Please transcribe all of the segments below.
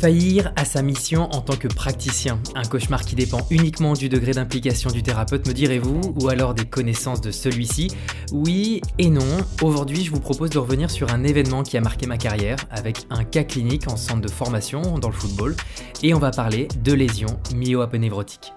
Faillir à sa mission en tant que praticien, un cauchemar qui dépend uniquement du degré d'implication du thérapeute, me direz-vous, ou alors des connaissances de celui-ci Oui et non. Aujourd'hui, je vous propose de revenir sur un événement qui a marqué ma carrière, avec un cas clinique en centre de formation dans le football, et on va parler de lésions myoaponévrotiques.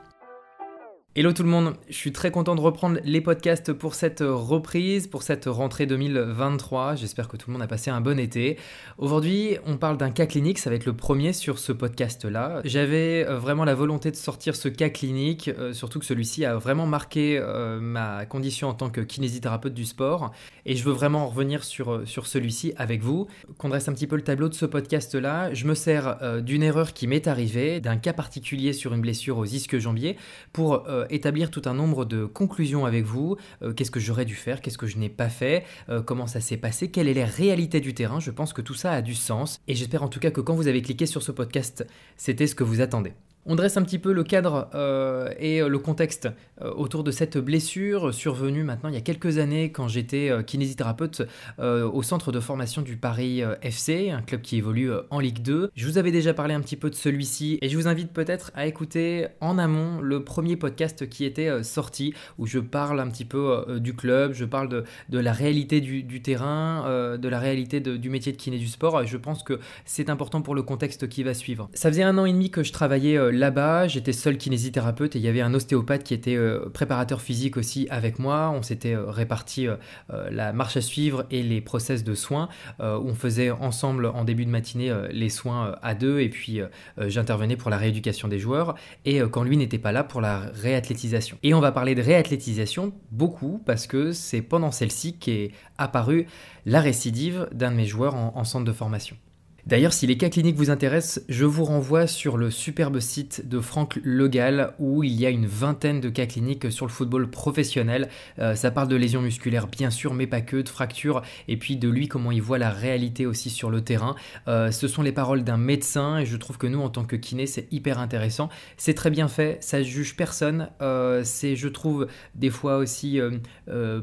Hello tout le monde, je suis très content de reprendre les podcasts pour cette reprise, pour cette rentrée 2023. J'espère que tout le monde a passé un bon été. Aujourd'hui, on parle d'un cas clinique, ça va être le premier sur ce podcast-là. J'avais euh, vraiment la volonté de sortir ce cas clinique, euh, surtout que celui-ci a vraiment marqué euh, ma condition en tant que kinésithérapeute du sport. Et je veux vraiment revenir sur, sur celui-ci avec vous. Qu'on dresse un petit peu le tableau de ce podcast-là. Je me sers d'une erreur qui m'est arrivée, d'un cas particulier sur une blessure aux ischio-jambiers, pour établir tout un nombre de conclusions avec vous. Euh, qu'est-ce que j'aurais dû faire Qu'est-ce que je n'ai pas fait euh, Comment ça s'est passé Quelle est la réalité du terrain Je pense que tout ça a du sens. Et j'espère en tout cas que quand vous avez cliqué sur ce podcast, c'était ce que vous attendez. On dresse un petit peu le cadre euh, et le contexte euh, autour de cette blessure survenue maintenant il y a quelques années quand j'étais euh, kinésithérapeute au centre de formation du Paris FC, un club qui évolue en Ligue 2. Je vous avais déjà parlé un petit peu de celui-ci et je vous invite peut-être à écouter en amont le premier podcast qui était sorti où je parle un petit peu du club, je parle de, la réalité du, terrain, de la réalité du métier de kiné du sport. Je pense que c'est important pour le contexte qui va suivre. Ça faisait un an et demi que je travaillais là-bas, j'étais seul kinésithérapeute et il y avait un ostéopathe qui était euh, préparateur physique aussi avec moi. On s'était euh, réparti euh, la marche à suivre et les process de soins on faisait ensemble en début de matinée les soins à deux et puis j'intervenais pour la rééducation des joueurs et quand lui n'était pas là pour la réathlétisation. Et on va parler de réathlétisation beaucoup parce que c'est pendant celle-ci qu'est apparue la récidive d'un de mes joueurs en centre de formation. D'ailleurs, si les cas cliniques vous intéressent, je vous renvoie sur le superbe site de Franck Legal où il y a une vingtaine de cas cliniques sur le football professionnel. Euh, ça parle de lésions musculaires bien sûr, mais pas que, de fractures, et puis de lui comment il voit la réalité aussi sur le terrain. Euh, ce sont les paroles d'un médecin et je trouve que nous en tant que kiné c'est hyper intéressant. C'est très bien fait, ça juge personne. Euh, c'est je trouve des fois aussi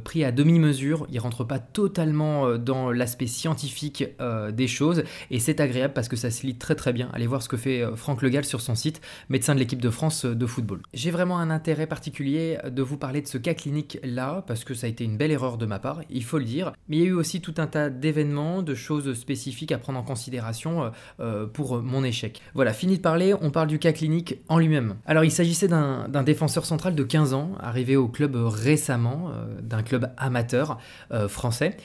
pris à demi-mesure. Il rentre pas totalement dans l'aspect scientifique des choses agréable parce que ça se lit très très bien. Allez voir ce que fait euh, Franck Legal sur son site, médecin de l'équipe de France euh, de football. J'ai vraiment un intérêt particulier de vous parler de ce cas clinique là parce que ça a été une belle erreur de ma part, il faut le dire. Mais il y a eu aussi tout un tas d'événements, de choses spécifiques à prendre en considération euh, pour mon échec. Voilà, fini de parler, on parle du cas clinique en lui-même. Alors il s'agissait d'un défenseur central de 15 ans, arrivé au club récemment, d'un club amateur français.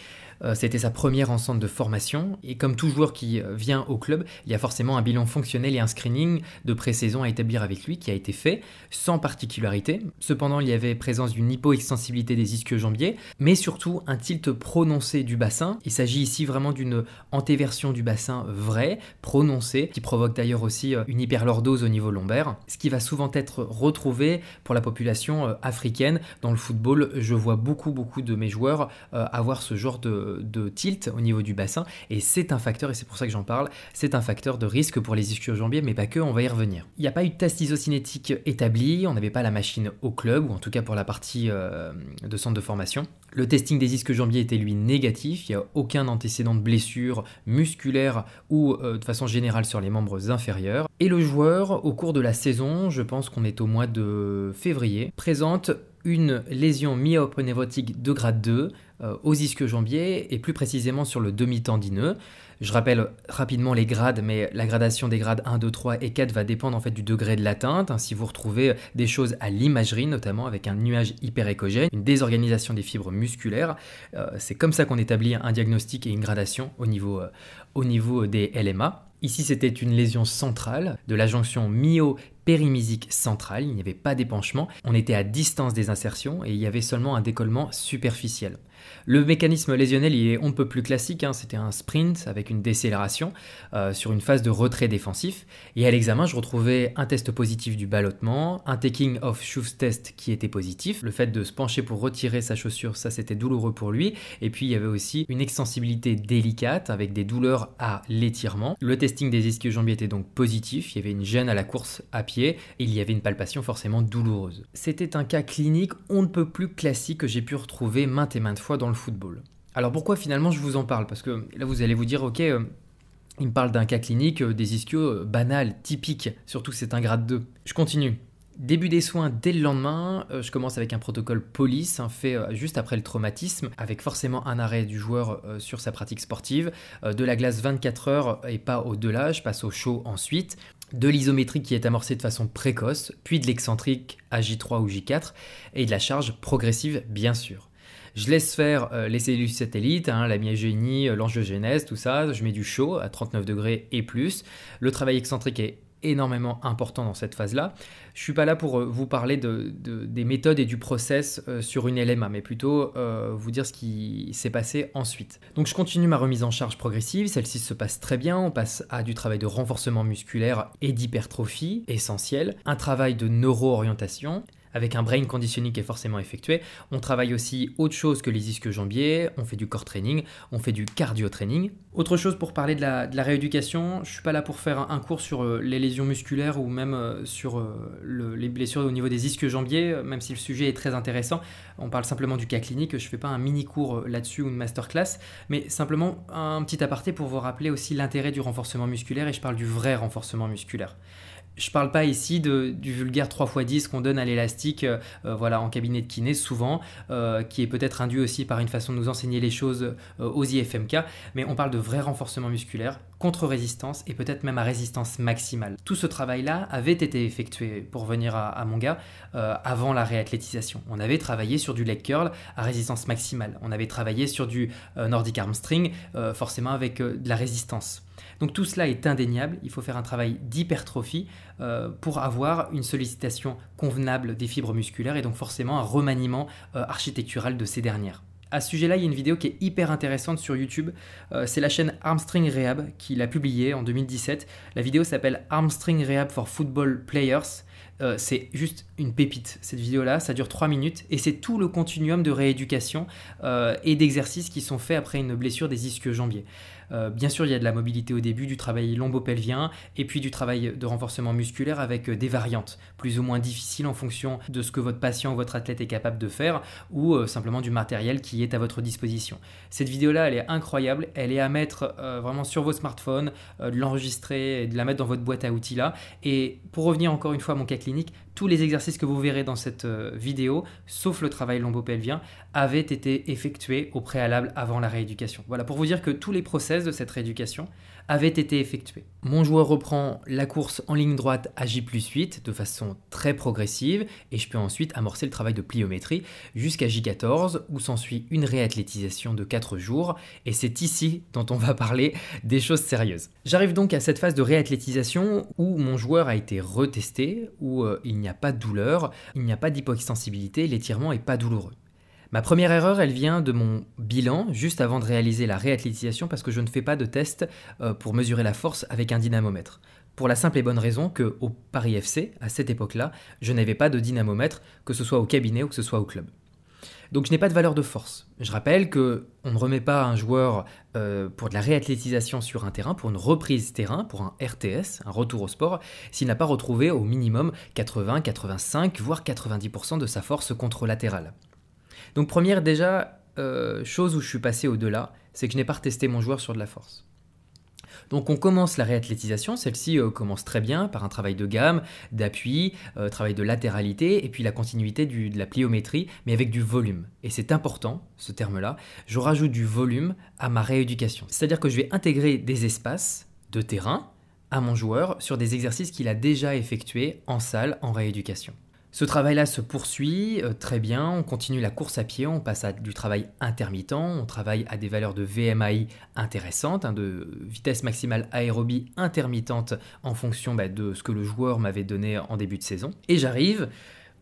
Euh, c'était sa première en centre de formation. Et comme tout joueur qui euh, vient au club, il y a forcément un bilan fonctionnel et un screening de pré-saison à établir avec lui qui a été fait, sans particularité. Cependant, il y avait présence d'une hypoextensibilité des ischio-jambiers, mais surtout un tilt prononcé du bassin. Il s'agit ici vraiment d'une antéversion du bassin vraie, prononcée, qui provoque d'ailleurs aussi euh, une hyperlordose au niveau lombaire, ce qui va souvent être retrouvé pour la population africaine. Dans le football, je vois beaucoup, beaucoup de mes joueurs avoir ce genre de, de, tilt au niveau du bassin, et c'est un facteur, et c'est pour ça que j'en parle, c'est un facteur de risque pour les ischio-jambiers, mais pas que, on va y revenir. Il n'y a pas eu de test isocinétique établi, on n'avait pas la machine au club, ou en tout cas pour la partie euh, de centre de formation. Le testing des ischio-jambiers était lui négatif, il n'y a aucun antécédent de blessure musculaire ou euh, de façon générale sur les membres inférieurs. Et le joueur, au cours de la saison, je pense qu'on est au mois de février, présente une lésion myopnévrotique de grade 2 euh, aux ischio-jambiers et plus précisément sur le demi-tendineux. Je rappelle rapidement les grades, mais la gradation des grades 1, 2, 3 et 4 va dépendre en fait du degré de l'atteinte. Si vous retrouvez des choses à l'imagerie, notamment avec un nuage hyperécogène, une désorganisation des fibres musculaires, euh, c'est comme ça qu'on établit un diagnostic et une gradation au niveau, euh, au niveau des LMA. Ici, c'était une lésion centrale de la jonction myo périmisique centrale, il n'y avait pas d'épanchement, on était à distance des insertions et il y avait seulement un décollement superficiel. Le mécanisme lésionnel il est on ne peut plus classique, hein. c'était un sprint avec une décélération euh, sur une phase de retrait défensif. Et à l'examen, je retrouvais un test positif du ballottement, un taking of shoes test qui était positif, le fait de se pencher pour retirer sa chaussure, ça c'était douloureux pour lui. Et puis il y avait aussi une extensibilité délicate avec des douleurs à l'étirement. Le testing des ischio-jambiers était donc positif, il y avait une gêne à la course à pied il y avait une palpation forcément douloureuse. C'était un cas clinique on ne peut plus classique que j'ai pu retrouver maintes et maintes fois dans le football. Alors pourquoi finalement je vous en parle? Parce que là vous allez vous dire, ok, euh, il me parle d'un cas clinique, euh, des ischios banal, typique, surtout que c'est un grade 2. Je continue. Début des soins dès le lendemain, je commence avec un protocole police fait juste après le traumatisme, avec forcément un arrêt du joueur sur sa pratique sportive, de la glace 24 heures et pas au-delà, je passe au chaud ensuite de l'isométrique qui est amorcée de façon précoce, puis de l'excentrique à J3 ou J4, et de la charge progressive bien sûr. Je laisse faire euh, les cellules satellites, hein, la myogénie, euh, l'angiogénèse, tout ça. Je mets du chaud à 39 degrés et plus. Le travail excentrique est énormément important dans cette phase-là. Je suis pas là pour euh, vous parler de, des méthodes et du process euh, sur une LMA, mais plutôt euh, vous dire ce qui s'est passé ensuite. Donc je continue ma remise en charge progressive, celle-ci se passe très bien, on passe à du travail de renforcement musculaire et d'hypertrophie, essentiel, un travail de neuro-orientation, avec un brain conditioning qui est forcément effectué. On travaille aussi autre chose que les ischio-jambiers, on fait du core training, on fait du cardio training. Autre chose pour parler de la, rééducation, je suis pas là pour faire un, cours sur euh, les lésions musculaires ou même euh, sur euh, les blessures au niveau des ischio-jambiers, même si le sujet est très intéressant. On parle simplement du cas clinique, je fais pas un mini cours là-dessus ou une masterclass, mais simplement un petit aparté pour vous rappeler aussi l'intérêt du renforcement musculaire et je parle du vrai renforcement musculaire. Je parle pas ici du vulgaire 3x10 qu'on donne à l'élastique euh, voilà, en cabinet de kiné souvent, euh, qui est peut-être induit aussi par une façon de nous enseigner les choses euh, aux IFMK, mais on parle de vrai renforcement musculaire, contre-résistance et peut-être même à résistance maximale. Tout ce travail-là avait été effectué, pour venir à, mon gars, avant la réathlétisation. On avait travaillé sur du leg curl à résistance maximale. On avait travaillé sur du Nordic arm string, forcément avec de la résistance. Donc tout cela est indéniable, il faut faire un travail d'hypertrophie euh, pour avoir une sollicitation convenable des fibres musculaires et donc forcément un remaniement euh, architectural de ces dernières. À ce sujet-là, il y a une vidéo qui est hyper intéressante sur YouTube. Euh, c'est la chaîne Armstring Rehab qui l'a publiée en 2017. La vidéo s'appelle Armstring Rehab for Football Players. c'est juste une pépite cette vidéo-là, ça dure 3 minutes et c'est tout le continuum de rééducation et d'exercices qui sont faits après une blessure des ischio-jambiers. Euh, bien sûr, il y a de la mobilité au début, du travail lombo-pelvien et puis du travail de renforcement musculaire avec euh, des variantes plus ou moins difficiles en fonction de ce que votre patient ou votre athlète est capable de faire ou euh, simplement du matériel qui est à votre disposition. Cette vidéo-là, elle est incroyable, elle est à mettre vraiment sur vos smartphones, de l'enregistrer de la mettre dans votre boîte à outils là. Et pour revenir encore une fois à mon cas clinique, tous les exercices que vous verrez dans cette euh, vidéo, sauf le travail lombopelvien, avaient été effectués au préalable avant la rééducation. Voilà, pour vous dire que tous les process de cette rééducation avaient été effectués. Mon joueur reprend la course en ligne droite à J plus 8 de façon très progressive et je peux ensuite amorcer le travail de pliométrie jusqu'à J14 où s'ensuit une réathlétisation de 4 jours et c'est ici dont on va parler des choses sérieuses. J'arrive donc à cette phase de réathlétisation où mon joueur a été retesté, où euh, il n'y a pas de douleur, il n'y a pas d'hypoextensibilité, l'étirement est pas douloureux. Ma première erreur, elle vient de mon bilan juste avant de réaliser la réathlétisation parce que je ne fais pas de test euh, pour mesurer la force avec un dynamomètre. Pour la simple et bonne raison que au Paris FC, à cette époque-là, je n'avais pas de dynamomètre, que ce soit au cabinet ou que ce soit au club. Donc je n'ai pas de valeur de force. Je rappelle que on ne remet pas un joueur euh, pour de la réathlétisation sur un terrain, pour une reprise terrain, pour un RTS, un retour au sport, s'il n'a pas retrouvé au minimum 80, 85, voire 90% de sa force contre-latérale. Donc première déjà euh, chose où je suis passé au-delà, c'est que je n'ai pas retesté mon joueur sur de la force. Donc on commence la réathlétisation, celle-ci euh, commence très bien par un travail de gamme, d'appui, euh, travail de latéralité et puis la continuité de la pliométrie, mais avec du volume. Et c'est important, ce terme-là, je rajoute du volume à ma rééducation. C'est-à-dire que je vais intégrer des espaces de terrain à mon joueur sur des exercices qu'il a déjà effectués en salle en rééducation. Ce travail-là se poursuit euh, très bien, on continue la course à pied, on passe à du travail intermittent, on travaille à des valeurs de VMAI intéressantes, hein, de vitesse maximale aérobie intermittente en fonction bah, de ce que le joueur m'avait donné en début de saison. Et j'arrive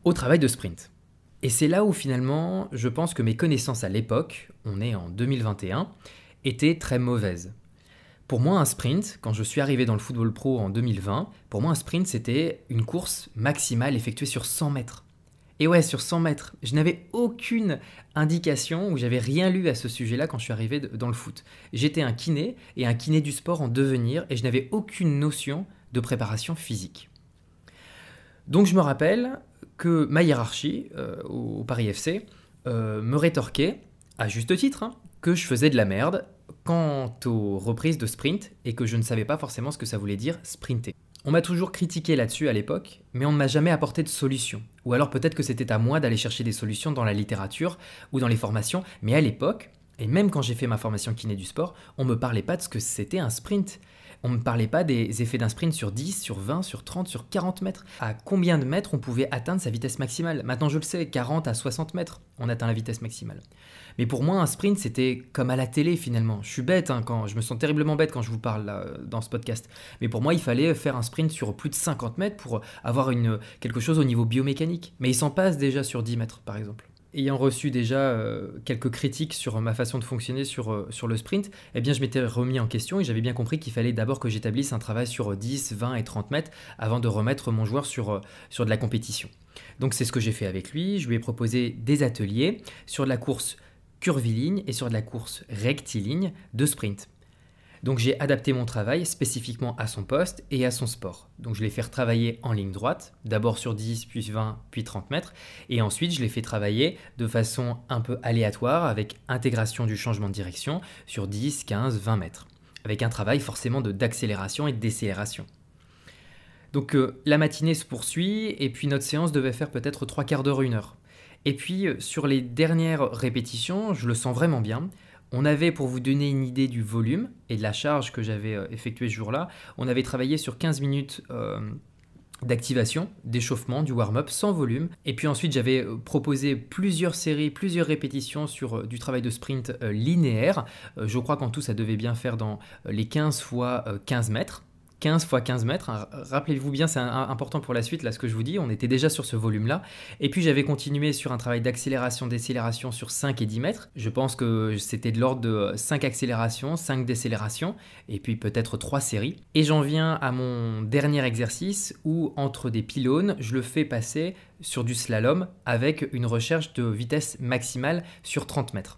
au travail de sprint. Et c'est là où finalement je pense que mes connaissances à l'époque, on est en 2021, étaient très mauvaises. Pour moi, un sprint, quand je suis arrivé dans le football pro en 2020, pour moi, un sprint, c'était une course maximale effectuée sur 100 mètres. Et ouais, sur 100 mètres. Je n'avais aucune indication ou j'avais rien lu à ce sujet-là quand je suis arrivé dans le foot. J'étais un kiné et un kiné du sport en devenir et je n'avais aucune notion de préparation physique. Donc je me rappelle que ma hiérarchie euh, au Paris FC euh, me rétorquait, à juste titre, hein, que je faisais de la merde quant aux reprises de sprint et que je ne savais pas forcément ce que ça voulait dire sprinter. On m'a toujours critiqué là-dessus à l'époque, mais on ne m'a jamais apporté de solution. Ou alors peut-être que c'était à moi d'aller chercher des solutions dans la littérature ou dans les formations, mais à l'époque, et même quand j'ai fait ma formation kiné du sport, on ne me parlait pas de ce que c'était un sprint. On ne parlait pas des effets d'un sprint sur 10, sur 20, sur 30, sur 40 mètres. À combien de mètres on pouvait atteindre sa vitesse maximale? Maintenant je le sais, 40 à 60 mètres, on atteint la vitesse maximale. Mais pour moi, un sprint, c'était comme à la télé finalement. Je suis bête, hein, quand, je me sens terriblement bête quand je vous parle dans ce podcast. Mais pour moi, il fallait faire un sprint sur plus de 50 mètres pour avoir quelque chose au niveau biomécanique. Mais il s'en passe déjà sur 10 mètres, par exemple ayant reçu déjà euh, quelques critiques sur ma façon de fonctionner sur, euh, sur le sprint, eh bien je m'étais remis en question et j'avais bien compris qu'il fallait d'abord que j'établisse un travail sur 10, 20 et 30 mètres avant de remettre mon joueur sur, euh, sur de la compétition. Donc c'est ce que j'ai fait avec lui, je lui ai proposé des ateliers sur de la course curviligne et sur de la course rectiligne de sprint. Donc j'ai adapté mon travail spécifiquement à son poste et à son sport. Donc je l'ai fait travailler en ligne droite, d'abord sur 10, puis 20, puis 30 mètres, et ensuite je l'ai fait travailler de façon un peu aléatoire avec intégration du changement de direction sur 10, 15, 20 mètres, avec un travail forcément d'accélération et de décélération. Donc euh, la matinée se poursuit, et puis notre séance devait faire peut-être trois quarts d'heure, une heure. Et puis euh, sur les dernières répétitions, je le sens vraiment bien, on avait, pour vous donner une idée du volume et de la charge que j'avais euh, effectuée ce jour-là, on avait travaillé sur 15 minutes euh, d'activation, d'échauffement, du warm-up sans volume. Et puis ensuite, j'avais euh, proposé plusieurs séries, plusieurs répétitions sur du travail de sprint linéaire. je crois qu'en tout, ça devait bien faire dans les 15 fois 15 mètres. 15 x 15 mètres. Rappelez-vous bien, c'est important pour la suite, là, ce que je vous dis. On était déjà sur ce volume-là. Et puis, j'avais continué sur un travail d'accélération, décélération sur 5 et 10 mètres. Je pense que c'était de l'ordre de 5 accélérations, 5 décélérations, et puis peut-être 3 séries. Et j'en viens à mon dernier exercice où, entre des pylônes, je le fais passer sur du slalom avec une recherche de vitesse maximale sur 30 mètres.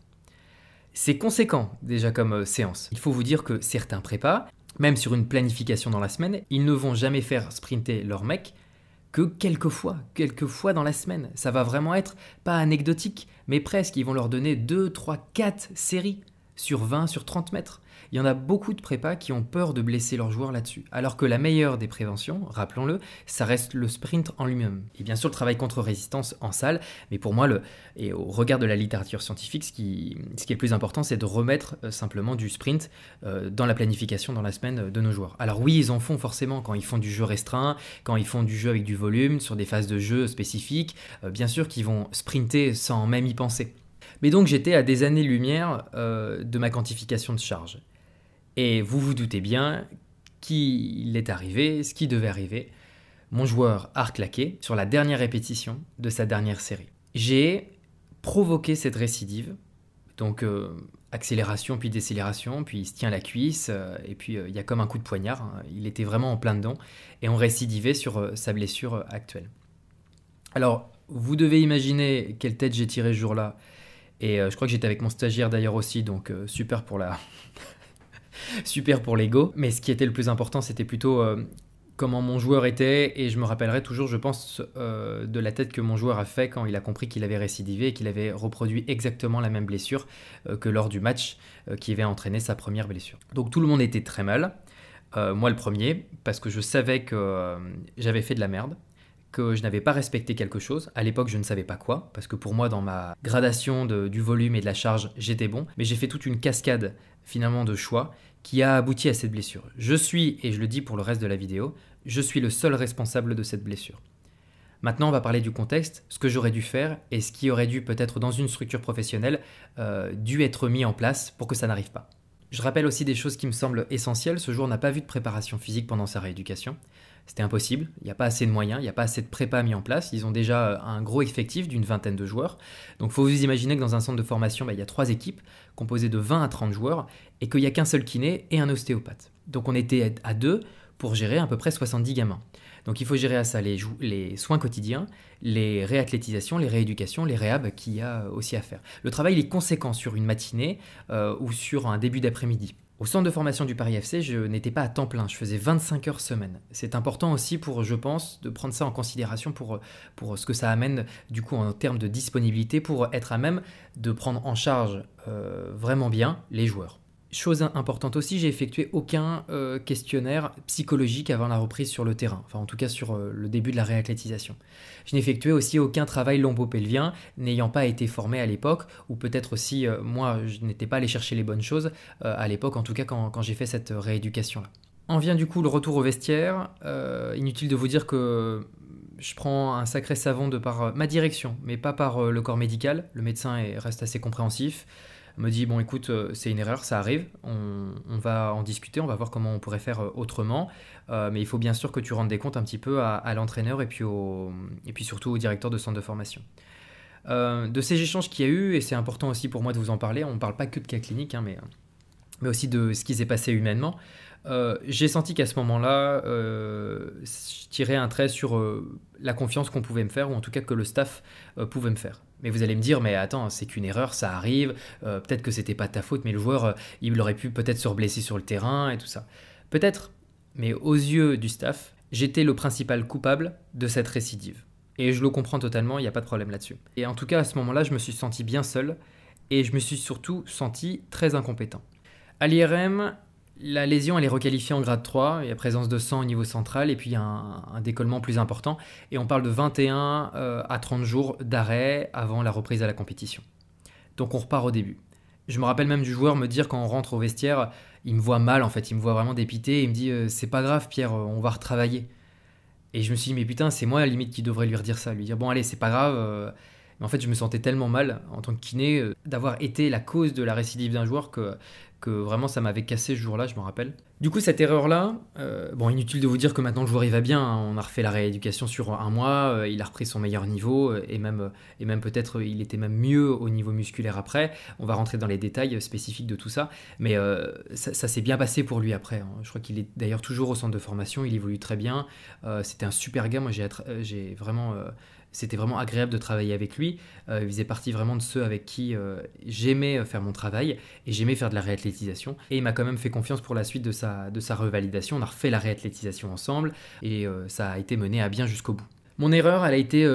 C'est conséquent déjà comme euh, séance. Il faut vous dire que certains prépas même sur une planification dans la semaine, ils ne vont jamais faire sprinter leur mec que quelques fois, quelques fois dans la semaine. Ça va vraiment être pas anecdotique, mais presque. Ils vont leur donner 2, 3, 4 séries sur 20, sur 30 mètres. Il y en a beaucoup de prépas qui ont peur de blesser leurs joueurs là-dessus. Alors que la meilleure des préventions, rappelons-le, ça reste le sprint en lui-même. Et bien sûr le travail contre résistance en salle, mais pour moi, et au regard de la littérature scientifique, ce qui, est le plus important, c'est de remettre euh, simplement du sprint euh, dans la planification dans la semaine de nos joueurs. Alors oui, ils en font forcément quand ils font du jeu restreint, quand ils font du jeu avec du volume, sur des phases de jeu spécifiques, euh, bien sûr qu'ils vont sprinter sans même y penser. Mais donc j'étais à des années-lumière de ma quantification de charge. Et vous vous doutez bien qu'il est arrivé, ce qui devait arriver. Mon joueur a reclaqué sur la dernière répétition de sa dernière série. J'ai provoqué cette récidive, donc euh, accélération puis décélération, puis il se tient la cuisse, euh, et puis euh, il y a comme un coup de poignard, hein. il était vraiment en plein dedans, et on récidivait sur sa blessure actuelle. Alors, vous devez imaginer quelle tête j'ai tiré ce jour-là, et je crois que j'étais avec mon stagiaire d'ailleurs aussi, donc super pour la, super pour l'ego. Mais ce qui était le plus important, c'était plutôt euh, comment mon joueur était. Et je me rappellerai toujours, je pense, euh, de la tête que mon joueur a fait quand il a compris qu'il avait récidivé et qu'il avait reproduit exactement la même blessure euh, que lors du match qui avait entraîné sa première blessure. Donc tout le monde était très mal. moi le premier, parce que je savais que j'avais fait de la merde que je n'avais pas respecté quelque chose. À l'époque, je ne savais pas quoi, parce que pour moi, dans ma gradation du volume et de la charge, j'étais bon. Mais j'ai fait toute une cascade finalement de choix qui a abouti à cette blessure. Je suis, et je le dis pour le reste de la vidéo, je suis le seul responsable de cette blessure. Maintenant, on va parler du contexte, ce que j'aurais dû faire et ce qui aurait dû peut-être dans une structure professionnelle euh, dû être mis en place pour que ça n'arrive pas. Je rappelle aussi des choses qui me semblent essentielles. Ce jour n'a pas vu de préparation physique pendant sa rééducation. C'était impossible, il n'y a pas assez de moyens, il n'y a pas assez de prépa mis en place. Ils ont déjà euh, un gros effectif d'une vingtaine de joueurs. Donc faut vous imaginer que dans un centre de formation, bah, il y a trois équipes composées de 20 à 30 joueurs et qu'il n'y a qu'un seul kiné et un ostéopathe. Donc on était à deux pour gérer à peu près 70 gamins. Donc il faut gérer à ça les, les soins quotidiens, les réathlétisations, les rééducations, les réhabs qu'il y a aussi à faire. Le travail est conséquent sur une matinée euh, ou sur un début d'après-midi. Au centre de formation du Paris FC, je n'étais pas à temps plein, je faisais 25 heures semaine. C'est important aussi pour, je pense, de prendre ça en considération pour, ce que ça amène du coup en termes de disponibilité pour être à même de prendre en charge euh, vraiment bien les joueurs. Chose importante aussi, j'ai effectué aucun euh, questionnaire psychologique avant la reprise sur le terrain, enfin en tout cas sur euh, le début de la réathlétisation. Je n'ai effectué aussi aucun travail lombopelvien, n'ayant pas été formé à l'époque, ou peut-être aussi euh, moi je n'étais pas allé chercher les bonnes choses à l'époque, en tout cas quand, quand j'ai fait cette rééducation-là. En vient du coup le retour au vestiaire. inutile de vous dire que je prends un sacré savon de par ma direction, mais pas par le corps médical. Le médecin reste assez compréhensif me dit bon écoute euh, c'est une erreur, ça arrive, on, va en discuter, on va voir comment on pourrait faire euh, autrement, euh, mais il faut bien sûr que tu rendes des comptes un petit peu à, l'entraîneur et, puis et puis surtout au directeur de centre de formation. de ces échanges qu'il y a eu, et c'est important aussi pour moi de vous en parler, on ne parle pas que de cas cliniques, hein, mais aussi de ce qui s'est passé humainement. J'ai senti qu'à ce moment-là, je tirais un trait sur la confiance qu'on pouvait me faire, ou en tout cas que le staff pouvait me faire. Mais vous allez me dire, mais attends, c'est qu'une erreur, ça arrive, euh, peut-être que c'était pas ta faute, mais le joueur, euh, il aurait pu peut-être se blesser sur le terrain et tout ça. Peut-être, mais aux yeux du staff, j'étais le principal coupable de cette récidive. Et je le comprends totalement, il n'y a pas de problème là-dessus. Et en tout cas, à ce moment-là, je me suis senti bien seul, et je me suis surtout senti très incompétent. À l'IRM, la lésion, elle est requalifiée en grade 3, il y a présence de sang au niveau central et puis il y a un, décollement plus important. Et on parle de 21 euh, à 30 jours d'arrêt avant la reprise à la compétition. Donc on repart au début. Je me rappelle même du joueur me dire quand on rentre au vestiaire, il me voit mal en fait, il me voit vraiment dépité, il me dit euh, c'est pas grave Pierre, euh, on va retravailler. Et je me suis dit mais putain c'est moi à la limite qui devrait lui redire ça, lui dire bon allez c'est pas grave. En fait je me sentais tellement mal en tant que kiné d'avoir été la cause de la récidive d'un joueur que vraiment ça m'avait cassé ce jour-là, je me rappelle. Du coup, cette erreur-là, euh, bon, inutile de vous dire que maintenant le joueur il va bien, hein. on a refait la rééducation sur un mois, euh, il a repris son meilleur niveau, euh, et même, et même peut-être il était même mieux au niveau musculaire après. On va rentrer dans les détails spécifiques de tout ça, mais ça, s'est bien passé pour lui après. Hein. Je crois qu'il est d'ailleurs toujours au centre de formation, il évolue très bien. C'était un super gars, moi j'ai vraiment c'était vraiment agréable de travailler avec lui. Euh, il faisait partie vraiment de ceux avec qui euh, j'aimais faire mon travail et j'aimais faire de la réathlétisation. Et il m'a quand même fait confiance pour la suite de sa, de sa revalidation. On a refait la réathlétisation ensemble et euh, ça a été mené à bien jusqu'au bout. Mon erreur, elle a été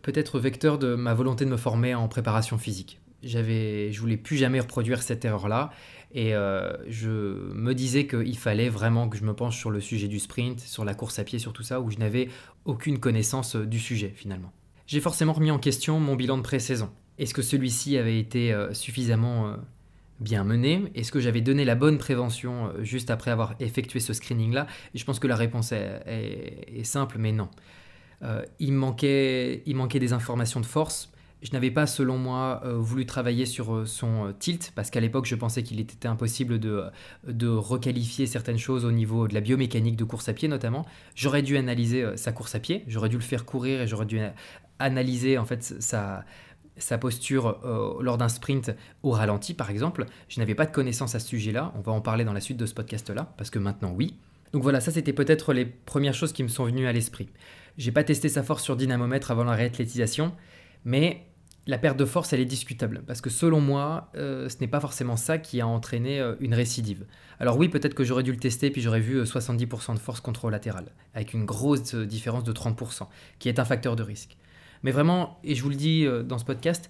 peut-être vecteur de ma volonté de me former en préparation physique. J'avais, je voulais plus jamais reproduire cette erreur-là et je me disais qu'il fallait vraiment que je me penche sur le sujet du sprint, sur la course à pied, sur tout ça, où je n'avais aucune connaissance du sujet finalement j'ai forcément remis en question mon bilan de pré-saison. Est-ce que celui-ci avait été euh, suffisamment euh, bien mené? Est-ce que j'avais donné la bonne prévention euh, juste après avoir effectué ce screening-là? Je pense que la réponse est, simple, mais non. il, manquait, il manquait des informations de force. Je n'avais pas, selon moi, voulu travailler sur son tilt, parce qu'à l'époque, je pensais qu'il était impossible de, de requalifier certaines choses au niveau de la biomécanique de course à pied, notamment. J'aurais dû analyser sa course à pied, j'aurais dû le faire courir et j'aurais dû analyser en fait sa, posture euh, lors d'un sprint au ralenti par exemple. Je n'avais pas de connaissance à ce sujet-là, on va en parler dans la suite de ce podcast-là, parce que maintenant oui. Donc voilà, ça c'était peut-être les premières choses qui me sont venues à l'esprit. J'ai pas testé sa force sur dynamomètre avant la réathlétisation, mais la perte de force elle est discutable, parce que selon moi, euh, ce n'est pas forcément ça qui a entraîné euh, une récidive. Alors oui, peut-être que j'aurais dû le tester, puis j'aurais vu 70% de force contrôle-latérale, avec une grosse différence de 30%, qui est un facteur de risque. Mais vraiment, et je vous le dis euh, dans ce podcast,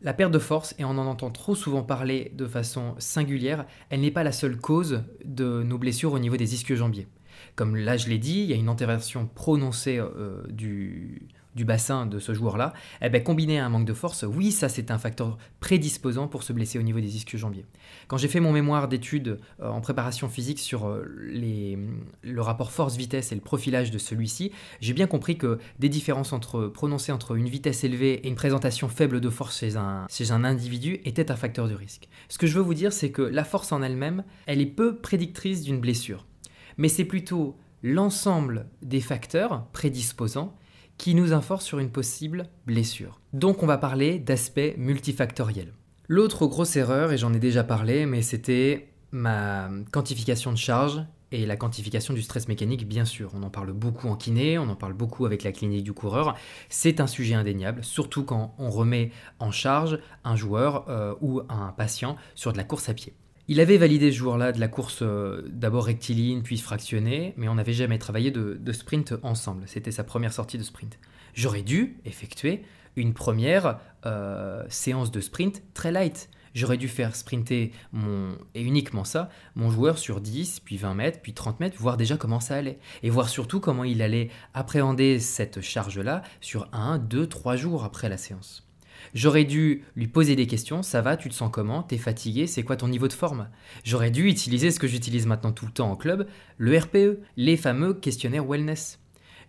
la perte de force, et on en entend trop souvent parler de façon singulière, elle n'est pas la seule cause de nos blessures au niveau des ischio-jambiers. Comme là je l'ai dit, il y a une interversion prononcée euh, du, du bassin de ce joueur-là, eh ben, combiné à un manque de force, oui, ça c'est un facteur prédisposant pour se blesser au niveau des ischio-jambiers. Quand j'ai fait mon mémoire d'études euh, en préparation physique sur euh, le rapport force-vitesse et le profilage de celui-ci, j'ai bien compris que des différences prononcées entre une vitesse élevée et une présentation faible de force chez un, chez un individu étaient un facteur de risque. Ce que je veux vous dire, c'est que la force en elle-même, elle est peu prédictrice d'une blessure. Mais c'est plutôt l'ensemble des facteurs prédisposants qui nous informe sur une possible blessure. Donc on va parler d'aspect multifactoriel. L'autre grosse erreur, et j'en ai déjà parlé, mais c'était ma quantification de charge et la quantification du stress mécanique, bien sûr. On en parle beaucoup en kiné, on en parle beaucoup avec la clinique du coureur. C'est un sujet indéniable, surtout quand on remet en charge un joueur euh, ou un patient sur de la course à pied. Il avait validé ce jour-là de la course euh, d'abord rectiligne, puis fractionnée, mais on n'avait jamais travaillé de, sprint ensemble. C'était sa première sortie de sprint. J'aurais dû effectuer une première euh, séance de sprint très light. J'aurais dû faire sprinter mon, et uniquement ça, mon joueur sur 10, puis 20 mètres, puis 30 mètres, voir déjà comment ça allait. Et voir surtout comment il allait appréhender cette charge-là sur 1, 2, 3 jours après la séance. J'aurais dû lui poser des questions, ça va, tu te sens comment, t'es fatigué, c'est quoi ton niveau de forme? J'aurais dû utiliser ce que j'utilise maintenant tout le temps en club, le RPE, les fameux questionnaires wellness.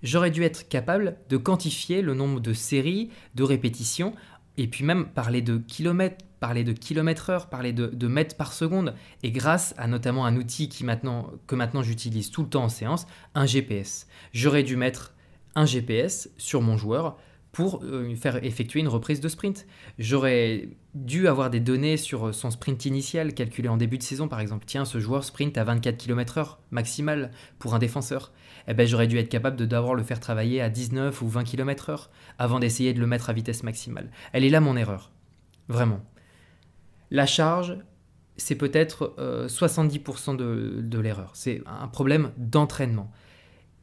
J'aurais dû être capable de quantifier le nombre de séries, de répétitions, et puis même parler de kilomètres, parler de kilomètres heure, parler de, mètres par seconde, et grâce à notamment un outil que maintenant j'utilise tout le temps en séance, un GPS. J'aurais dû mettre un GPS sur mon joueur pour euh, faire effectuer une reprise de sprint. J'aurais dû avoir des données sur euh, son sprint initial calculé en début de saison par exemple. Tiens, ce joueur sprint à 24 km/h maximal pour un défenseur. Eh ben, j'aurais dû être capable de d'abord le faire travailler à 19 ou 20 km/h avant d'essayer de le mettre à vitesse maximale. Elle est là mon erreur. Vraiment. La charge, c'est peut-être 70% euh, de, de l'erreur. C'est un problème d'entraînement.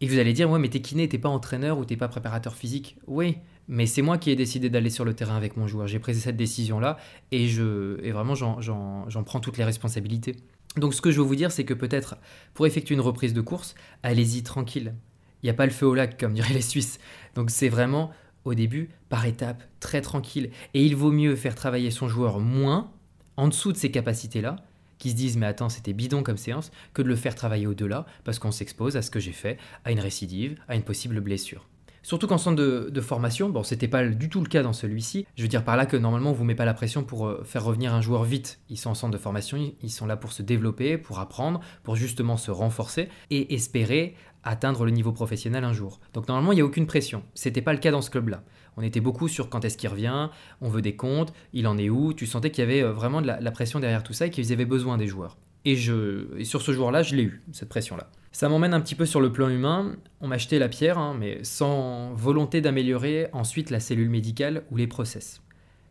Et vous allez dire, ouais, mais t'es kiné, t'es pas entraîneur ou t'es pas préparateur physique. Oui, mais c'est moi qui ai décidé d'aller sur le terrain avec mon joueur. J'ai pris cette décision-là et, je, et vraiment, j'en prends toutes les responsabilités. Donc, ce que je veux vous dire, c'est que peut-être pour effectuer une reprise de course, allez-y tranquille. Il n'y a pas le feu au lac, comme diraient les Suisses. Donc, c'est vraiment au début, par étapes, très tranquille. Et il vaut mieux faire travailler son joueur moins, en dessous de ses capacités-là, qui se disent mais attends c'était bidon comme séance, que de le faire travailler au-delà parce qu'on s'expose à ce que j'ai fait, à une récidive, à une possible blessure. Surtout qu'en centre de, formation, bon, c'était pas du tout le cas dans celui-ci. Je veux dire par là que normalement, on vous met pas la pression pour euh, faire revenir un joueur vite. Ils sont en centre de formation, ils sont là pour se développer, pour apprendre, pour justement se renforcer et espérer atteindre le niveau professionnel un jour. Donc normalement, il n'y a aucune pression. C'était pas le cas dans ce club-là. On était beaucoup sur quand est-ce qu'il revient, on veut des comptes, il en est où. Tu sentais qu'il y avait euh, vraiment de la, pression derrière tout ça et qu'ils avaient besoin des joueurs. Et, je, sur ce jour-là, je l'ai eu, cette pression-là. Ça m'emmène un petit peu sur le plan humain. On m'a jeté la pierre, hein, mais sans volonté d'améliorer ensuite la cellule médicale ou les process.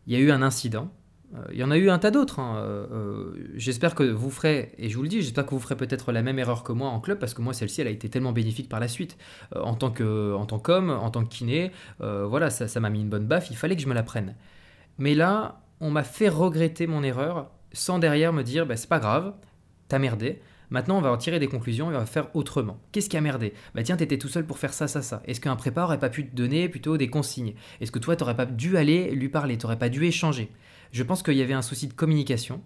Il y a eu un incident. Euh, il y en a eu un tas d'autres. Hein. Euh, j'espère que vous ferez, et je vous le dis, j'espère que vous ferez peut-être la même erreur que moi en club, parce que moi celle-ci, elle a été tellement bénéfique par la suite. en tant que, en tant qu'homme, en tant que kiné, voilà, ça m'a mis une bonne baffe. Il fallait que je me la prenne. Mais là, on m'a fait regretter mon erreur, sans derrière me dire, bah, c'est pas grave, t'as merdé. Maintenant, on va en tirer des conclusions et on va faire autrement. Qu'est-ce qui a merdé? Bah tiens, t'étais tout seul pour faire ça, ça, ça. Est-ce qu'un prépa aurait pas pu te donner plutôt des consignes? Est-ce que toi, t'aurais pas dû aller lui parler T'aurais pas dû échanger? Je pense qu'il y avait un souci de communication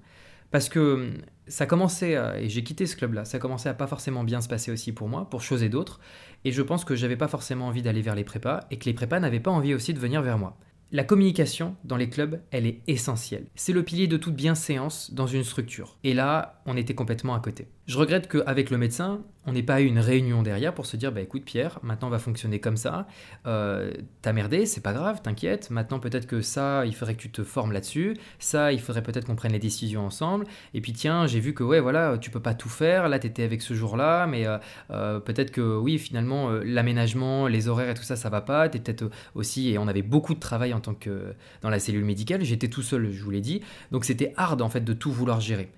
parce que hum, ça commençait, et j'ai quitté ce club-là, ça commençait à pas forcément bien se passer aussi pour moi, pour choses et d'autres, et je pense que j'avais pas forcément envie d'aller vers les prépas, et que les prépas n'avaient pas envie aussi de venir vers moi. La communication dans les clubs, elle est essentielle. C'est le pilier de toute bienséance dans une structure. Et là, on était complètement à côté. Je regrette qu'avec le médecin, on n'ait pas eu une réunion derrière pour se dire bah écoute Pierre, maintenant on va fonctionner comme ça. Euh, T'as merdé, c'est pas grave, t'inquiète. Maintenant peut-être que ça, il faudrait que tu te formes là-dessus. Ça, il faudrait peut-être qu'on prenne les décisions ensemble. Et puis tiens, j'ai vu que ouais voilà, tu peux pas tout faire. Là, t'étais avec ce jour-là, mais euh, euh, peut-être que oui, finalement, l'aménagement, les horaires et tout ça, ça va pas. T'es peut-être aussi et on avait beaucoup de travail en tant que dans la cellule médicale. J'étais tout seul, je vous l'ai dit. Donc c'était hard en fait de tout vouloir gérer.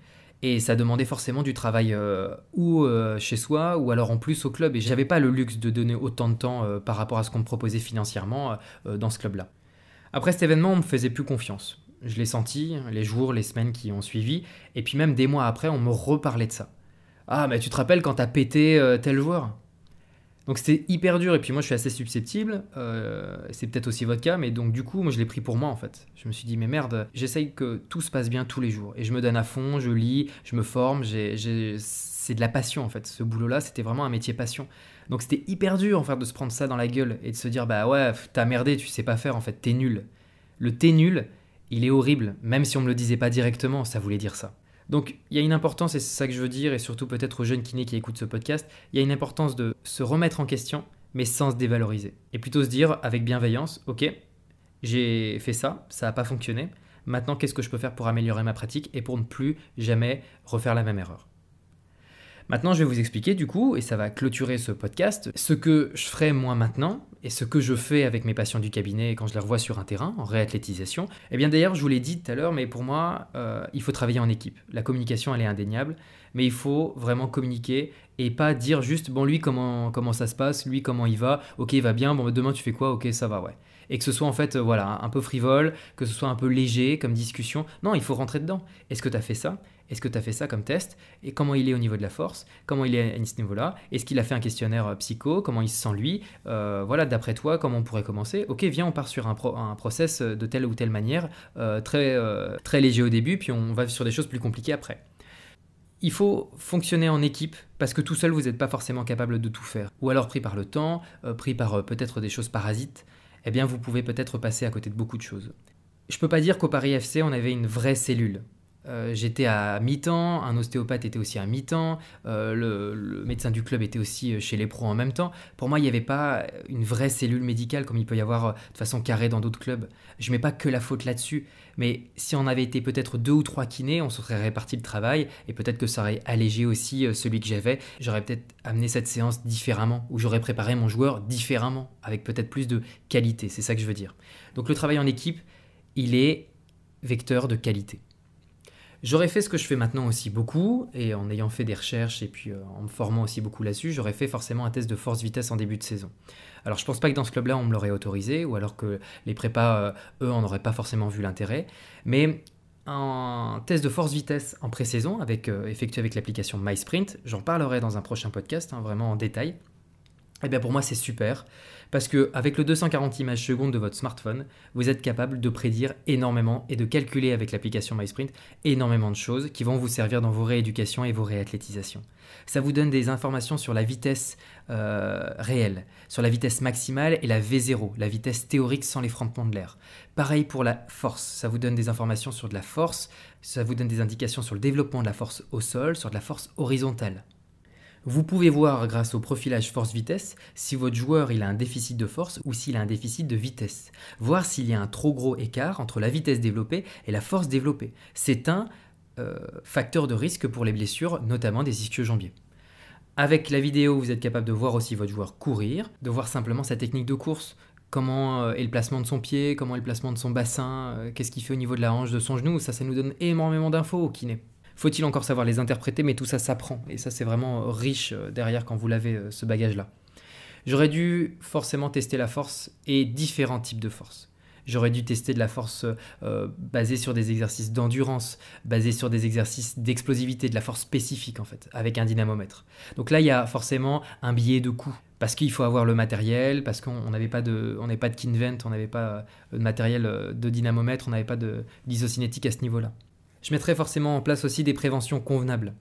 Et ça demandait forcément du travail euh, ou euh, chez soi ou alors en plus au club. Et j'avais pas le luxe de donner autant de temps euh, par rapport à ce qu'on me proposait financièrement dans ce club-là. Après cet événement, on me faisait plus confiance. Je l'ai senti les jours, les semaines qui ont suivi. Et puis même des mois après, on me reparlait de ça. Ah, mais tu te rappelles quand t'as pété tel joueur? Donc c'était hyper dur et puis moi je suis assez susceptible, euh, c'est peut-être aussi votre cas, mais donc du coup moi je l'ai pris pour moi en fait. Je me suis dit mais merde, j'essaye que tout se passe bien tous les jours et je me donne à fond, je lis, je me forme, c'est de la passion en fait. Ce boulot-là c'était vraiment un métier passion. Donc c'était hyper dur en fait de se prendre ça dans la gueule et de se dire bah ouais t'as merdé, tu sais pas faire en fait, t'es nul. Le t'es nul, il est horrible, même si on me le disait pas directement, ça voulait dire ça. Donc il y a une importance, et c'est ça que je veux dire, et surtout peut-être aux jeunes kinés qui écoutent ce podcast, il y a une importance de se remettre en question, mais sans se dévaloriser. Et plutôt se dire avec bienveillance, ok, j'ai fait ça, ça n'a pas fonctionné, maintenant qu'est-ce que je peux faire pour améliorer ma pratique et pour ne plus jamais refaire la même erreur? Maintenant, je vais vous expliquer du coup, et ça va clôturer ce podcast, ce que je ferai moi maintenant et ce que je fais avec mes patients du cabinet quand je les revois sur un terrain, en réathlétisation. Eh bien d'ailleurs, je vous l'ai dit tout à l'heure, mais pour moi, euh, il faut travailler en équipe. La communication, elle est indéniable, mais il faut vraiment communiquer et pas dire juste, bon lui, comment, comment ça se passe, lui, comment il va, ok, il va bien, bon, demain tu fais quoi, ok, ça va, ouais et que ce soit en fait voilà un peu frivole, que ce soit un peu léger comme discussion. Non, il faut rentrer dedans. Est-ce que tu as fait ça? Est-ce que tu as fait ça comme test? Et comment il est au niveau de la force? Comment il est à ce niveau-là? Est-ce qu'il a fait un questionnaire euh, psycho? Comment il se sent lui? Euh, Voilà, d'après toi, comment on pourrait commencer? Ok, viens, on part sur un, process euh, de telle ou telle manière, très, très léger au début, puis on va sur des choses plus compliquées après. Il faut fonctionner en équipe parce que tout seul, vous n'êtes pas forcément capable de tout faire. Ou alors pris par le temps, pris par peut-être des choses parasites, eh bien vous pouvez peut-être passer à côté de beaucoup de choses. Je peux pas dire qu'au Paris FC, on avait une vraie cellule. Euh, j'étais à mi-temps, un ostéopathe était aussi à mi-temps, euh, le, médecin du club était aussi euh, chez les pros en même temps. Pour moi, il n'y avait pas une vraie cellule médicale comme il peut y avoir de façon carrée dans d'autres clubs. Je mets pas que la faute là-dessus, mais si on avait été peut-être deux ou trois kinés, on se serait réparti le travail et peut-être que ça aurait allégé aussi celui que j'avais. J'aurais peut-être amené cette séance différemment ou j'aurais préparé mon joueur différemment avec peut-être plus de qualité. C'est ça que je veux dire. Donc le travail en équipe, il est vecteur de qualité. J'aurais fait ce que je fais maintenant aussi beaucoup, et en ayant fait des recherches et puis euh, en me formant aussi beaucoup là-dessus, j'aurais fait forcément un test de force-vitesse en début de saison. Alors je pense pas que dans ce club-là on me l'aurait autorisé, ou alors que les prépas, euh, eux, en auraient pas forcément vu l'intérêt, mais un test de force-vitesse en pré-saison, euh, effectué avec l'application MySprint, j'en parlerai dans un prochain podcast, hein, vraiment en détail. Eh bien pour moi c'est super parce que avec le 240 images secondes de votre smartphone, vous êtes capable de prédire énormément et de calculer avec l'application MySprint énormément de choses qui vont vous servir dans vos rééducations et vos réathlétisations. Ça vous donne des informations sur la vitesse euh, réelle, sur la vitesse maximale et la V0, la vitesse théorique sans l'effrontement de l'air. Pareil pour la force, ça vous donne des informations sur de la force, ça vous donne des indications sur le développement de la force au sol, sur de la force horizontale. Vous pouvez voir grâce au profilage force-vitesse si votre joueur a un déficit de force ou s'il a un déficit de vitesse. Voir s'il y a un trop gros écart entre la vitesse développée et la force développée. C'est un euh, facteur de risque pour les blessures, notamment des ischio-jambiers. Avec la vidéo, vous êtes capable de voir aussi votre joueur courir, de voir simplement sa technique de course, comment euh, est le placement de son pied, comment est le placement de son bassin, euh, qu'est-ce qu'il fait au niveau de la hanche de son genou. Ça, ça nous donne énormément d'infos au kiné. Faut-il encore savoir les interpréter, mais tout ça s'apprend. Et ça, c'est vraiment riche euh, derrière quand vous l'avez, euh, ce bagage-là. J'aurais dû forcément tester la force et différents types de force. J'aurais dû tester de la force euh, basée sur des exercices d'endurance, basée sur des exercices d'explosivité, de la force spécifique en fait, avec un dynamomètre. Donc là, il y a forcément un biais de coût. Parce qu'il faut avoir le matériel, parce qu'on n'avait pas de, on pas de Kinvent, on n'avait pas de matériel de dynamomètre, on n'avait pas d'isocinétique à ce niveau-là. Je mettrais forcément en place aussi des préventions convenables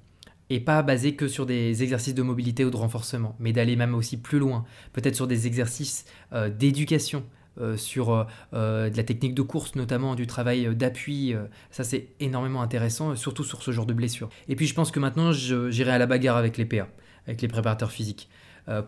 et pas basées que sur des exercices de mobilité ou de renforcement, mais d'aller même aussi plus loin, peut-être sur des exercices euh, d'éducation, euh, sur euh, de la technique de course, notamment du travail d'appui. ça, c'est énormément intéressant, surtout sur ce genre de blessure. Et puis, je pense que maintenant, j'irai à la bagarre avec les PA, avec les préparateurs physiques,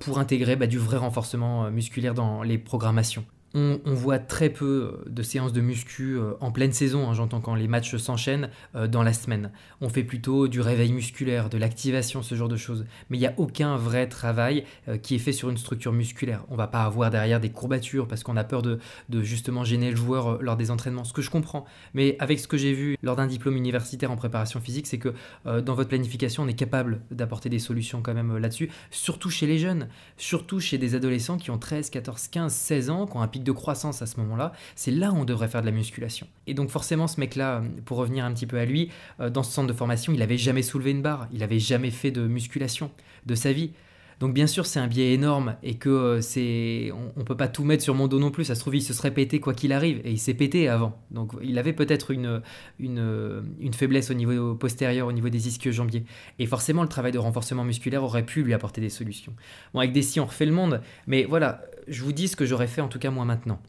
pour intégrer bah, du vrai renforcement musculaire dans les programmations on, voit très peu euh, de séances de muscu euh, en pleine saison, hein, j'entends quand les matchs s'enchaînent euh, dans la semaine. On fait plutôt du réveil musculaire, de l'activation, ce genre de choses. Mais il n'y a aucun vrai travail qui est fait sur une structure musculaire. On va pas avoir derrière des courbatures parce qu'on a peur de, justement gêner le joueur lors des entraînements, ce que je comprends. Mais avec ce que j'ai vu lors d'un diplôme universitaire en préparation physique, c'est que dans votre planification, on est capable d'apporter des solutions quand même là-dessus, surtout chez les jeunes, surtout chez des adolescents qui ont 13, 14, 15, 16 ans, qui ont un pic de croissance à ce moment-là, c'est là où on devrait faire de la musculation. Et donc forcément, ce mec-là, pour revenir un petit peu à lui, euh, dans ce centre de formation, il avait jamais soulevé une barre, il avait jamais fait de musculation de sa vie. Donc bien sûr, c'est un biais énorme et que euh, c'est, on, peut pas tout mettre sur mon dos non plus. Ça se trouve, il se serait pété quoi qu'il arrive et il s'est pété avant. Donc il avait peut-être une, une, faiblesse au niveau postérieur, au niveau des ischio-jambiers. Et forcément, le travail de renforcement musculaire aurait pu lui apporter des solutions. Bon, avec des si, on refait le monde, mais voilà, je vous dis ce que j'aurais fait en tout cas moi maintenant.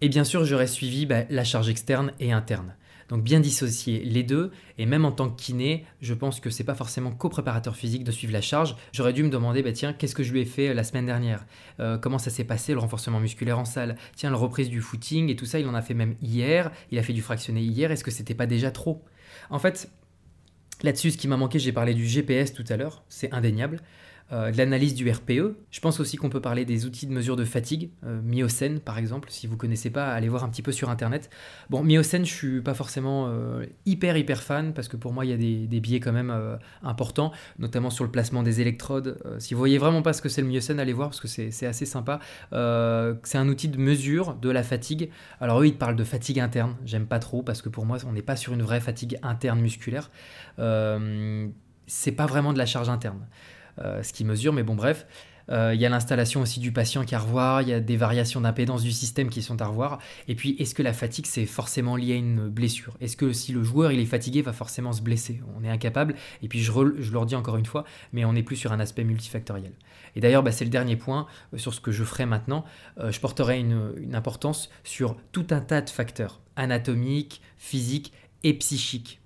Et bien sûr, j'aurais suivi bah, la charge externe et interne. Donc bien dissocier les deux, et même en tant que kiné, je pense que c'est pas forcément co-préparateur physique de suivre la charge. J'aurais dû me demander, bah tiens, qu'est-ce que je lui ai fait euh, la semaine dernière? Euh, Comment ça s'est passé le renforcement musculaire en salle? Tiens, la reprise du footing et tout ça, il en a fait même hier, il a fait du fractionné hier, est-ce que c'était pas déjà trop? En fait, Là-dessus, ce qui m'a manqué, j'ai parlé du GPS tout à l'heure, c'est indéniable. Euh, l'analyse du RPE. Je pense aussi qu'on peut parler des outils de mesure de fatigue, euh, Myocène par exemple, si vous ne connaissez pas, allez voir un petit peu sur internet. Bon, Myocène, je suis pas forcément euh, hyper hyper fan parce que pour moi il y a des, biais quand même importants, notamment sur le placement des électrodes. si vous voyez vraiment pas ce que c'est le Myocène, allez voir parce que c'est assez sympa. c'est un outil de mesure de la fatigue. Alors eux ils parlent de fatigue interne, j'aime pas trop parce que pour moi on n'est pas sur une vraie fatigue interne musculaire. c'est pas vraiment de la charge interne. Euh, ce qui mesure, mais bon bref. Euh, il y a l'installation aussi du patient qui à revoir, il y a des variations d'impédance du système qui sont à revoir. Et puis, est-ce que la fatigue, c'est forcément lié à une blessure? Est-ce que si le joueur il est fatigué, va forcément se blesser? On est incapable. Et puis, je, je leur dis encore une fois, mais on n'est plus sur un aspect multifactoriel. Et d'ailleurs, bah, c'est le dernier point euh, sur ce que je ferai maintenant. je porterai une importance sur tout un tas de facteurs anatomiques, physiques et psychiques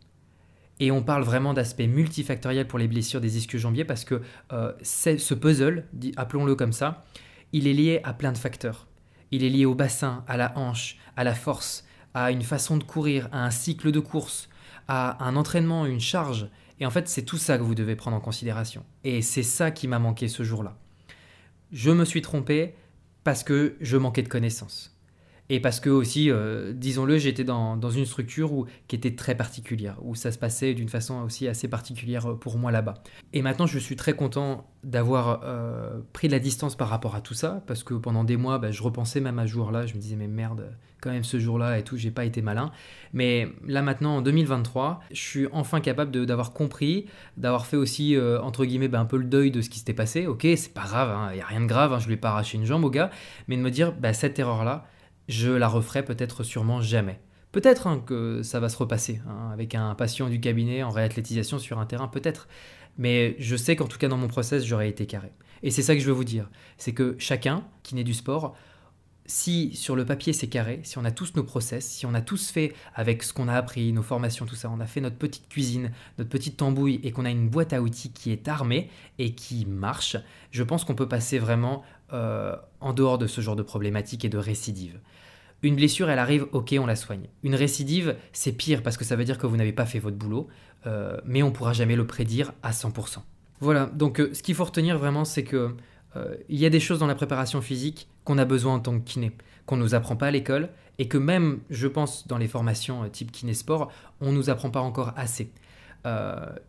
et on parle vraiment d'aspect multifactoriel pour les blessures des ischio-jambiers parce que euh, ce puzzle, appelons-le comme ça, il est lié à plein de facteurs. Il est lié au bassin, à la hanche, à la force, à une façon de courir, à un cycle de course, à un entraînement, une charge. Et en fait, c'est tout ça que vous devez prendre en considération. Et c'est ça qui m'a manqué ce jour-là. Je me suis trompé parce que je manquais de connaissances. Et parce que aussi, euh, disons-le, j'étais dans, dans, une structure qui était très particulière, où ça se passait d'une façon aussi assez particulière euh, pour moi là-bas. Et maintenant, je suis très content d'avoir euh, pris de la distance par rapport à tout ça, parce que pendant des mois, bah, je repensais même à ce jour-là, je me disais, mais merde, quand même ce jour-là et tout, j'ai pas été malin. Mais là maintenant, en 2023, je suis enfin capable d'avoir compris, d'avoir fait aussi, entre guillemets, bah, un peu le deuil de ce qui s'était passé. Ok, c'est pas grave, il hein, n'y a rien de grave, hein, je lui ai pas arraché une jambe au gars, mais de me dire, bah, cette erreur-là, je la referai peut-être sûrement jamais. Peut-être hein, que ça va se repasser hein, avec un patient du cabinet en réathlétisation sur un terrain, peut-être. Mais je sais qu'en tout cas dans mon process, j'aurais été carré. Et c'est ça que je veux vous dire. C'est que chacun qui naît du sport, si sur le papier c'est carré, si on a tous nos process, si on a tous fait avec ce qu'on a appris, nos formations, tout ça, on a fait notre petite cuisine, notre petite tambouille et qu'on a une boîte à outils qui est armée et qui marche, je pense qu'on peut passer vraiment euh, en dehors de ce genre de problématiques et de récidives. Une blessure, elle arrive, ok, on la soigne. Une récidive, c'est pire parce que ça veut dire que vous n'avez pas fait votre boulot, euh, mais on pourra jamais le prédire à 100%. Voilà, donc euh, ce qu'il faut retenir vraiment, c'est que il y a des choses dans la préparation physique qu'on a besoin en tant que kiné, qu'on ne nous apprend pas à l'école, et que même, je pense, dans les formations type kiné-sport, on ne nous apprend pas encore assez.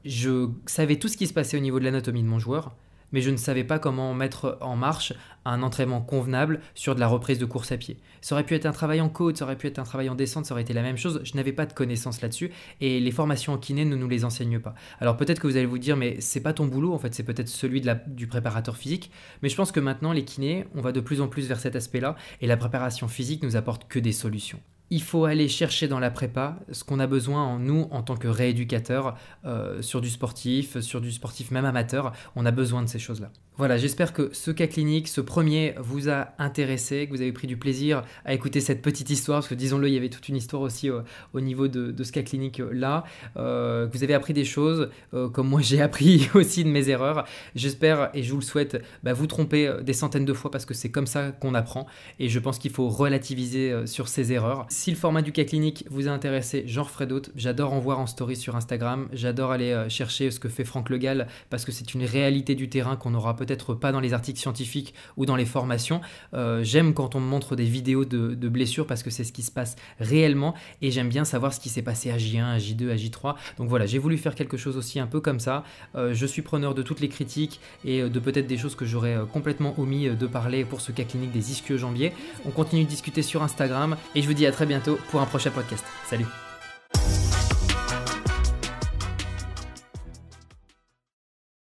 je savais tout ce qui se passait au niveau de l'anatomie de mon joueur, mais je ne savais pas comment mettre en marche un entraînement convenable sur de la reprise de course à pied. Ça aurait pu être un travail en côte, ça aurait pu être un travail en descente, ça aurait été la même chose. Je n'avais pas de connaissances là-dessus et les formations en kiné ne nous les enseignent pas. Alors peut-être que vous allez vous dire, mais c'est pas ton boulot, en fait, c'est peut-être celui du préparateur physique. Mais je pense que maintenant, les kinés, on va de plus en plus vers cet aspect-là et la préparation physique nous apporte que des solutions il faut aller chercher dans la prépa ce qu'on a besoin en nous en tant que rééducateur euh, sur du sportif, sur du sportif même amateur. On a besoin de ces choses-là. Voilà, j'espère que ce cas clinique, ce premier, vous a intéressé, que vous avez pris du plaisir à écouter cette petite histoire, parce que disons-le, il y avait toute une histoire aussi euh, au niveau de, ce cas clinique-là, euh, que vous avez appris des choses, comme moi j'ai appris aussi de mes erreurs. J'espère et je vous le souhaite, bah, vous tromper des centaines de fois, parce que c'est comme ça qu'on apprend, et je pense qu'il faut relativiser sur ces erreurs. Si le format du cas clinique vous a intéressé, j'en referai d'autres. J'adore en voir en story sur Instagram. J'adore aller euh, chercher ce que fait Franck Legal parce que c'est une réalité du terrain qu'on n'aura peut-être pas dans les articles scientifiques ou dans les formations. Euh, j'aime quand on me montre des vidéos de, blessures parce que c'est ce qui se passe réellement et j'aime bien savoir ce qui s'est passé à J1, à J2, à J3. Donc voilà, j'ai voulu faire quelque chose aussi un peu comme ça. Euh, je suis preneur de toutes les critiques et de peut-être des choses que j'aurais complètement omis de parler pour ce cas clinique des ischio-jambiers. On continue de discuter sur Instagram et je vous dis à très bientôt pour un prochain podcast. Salut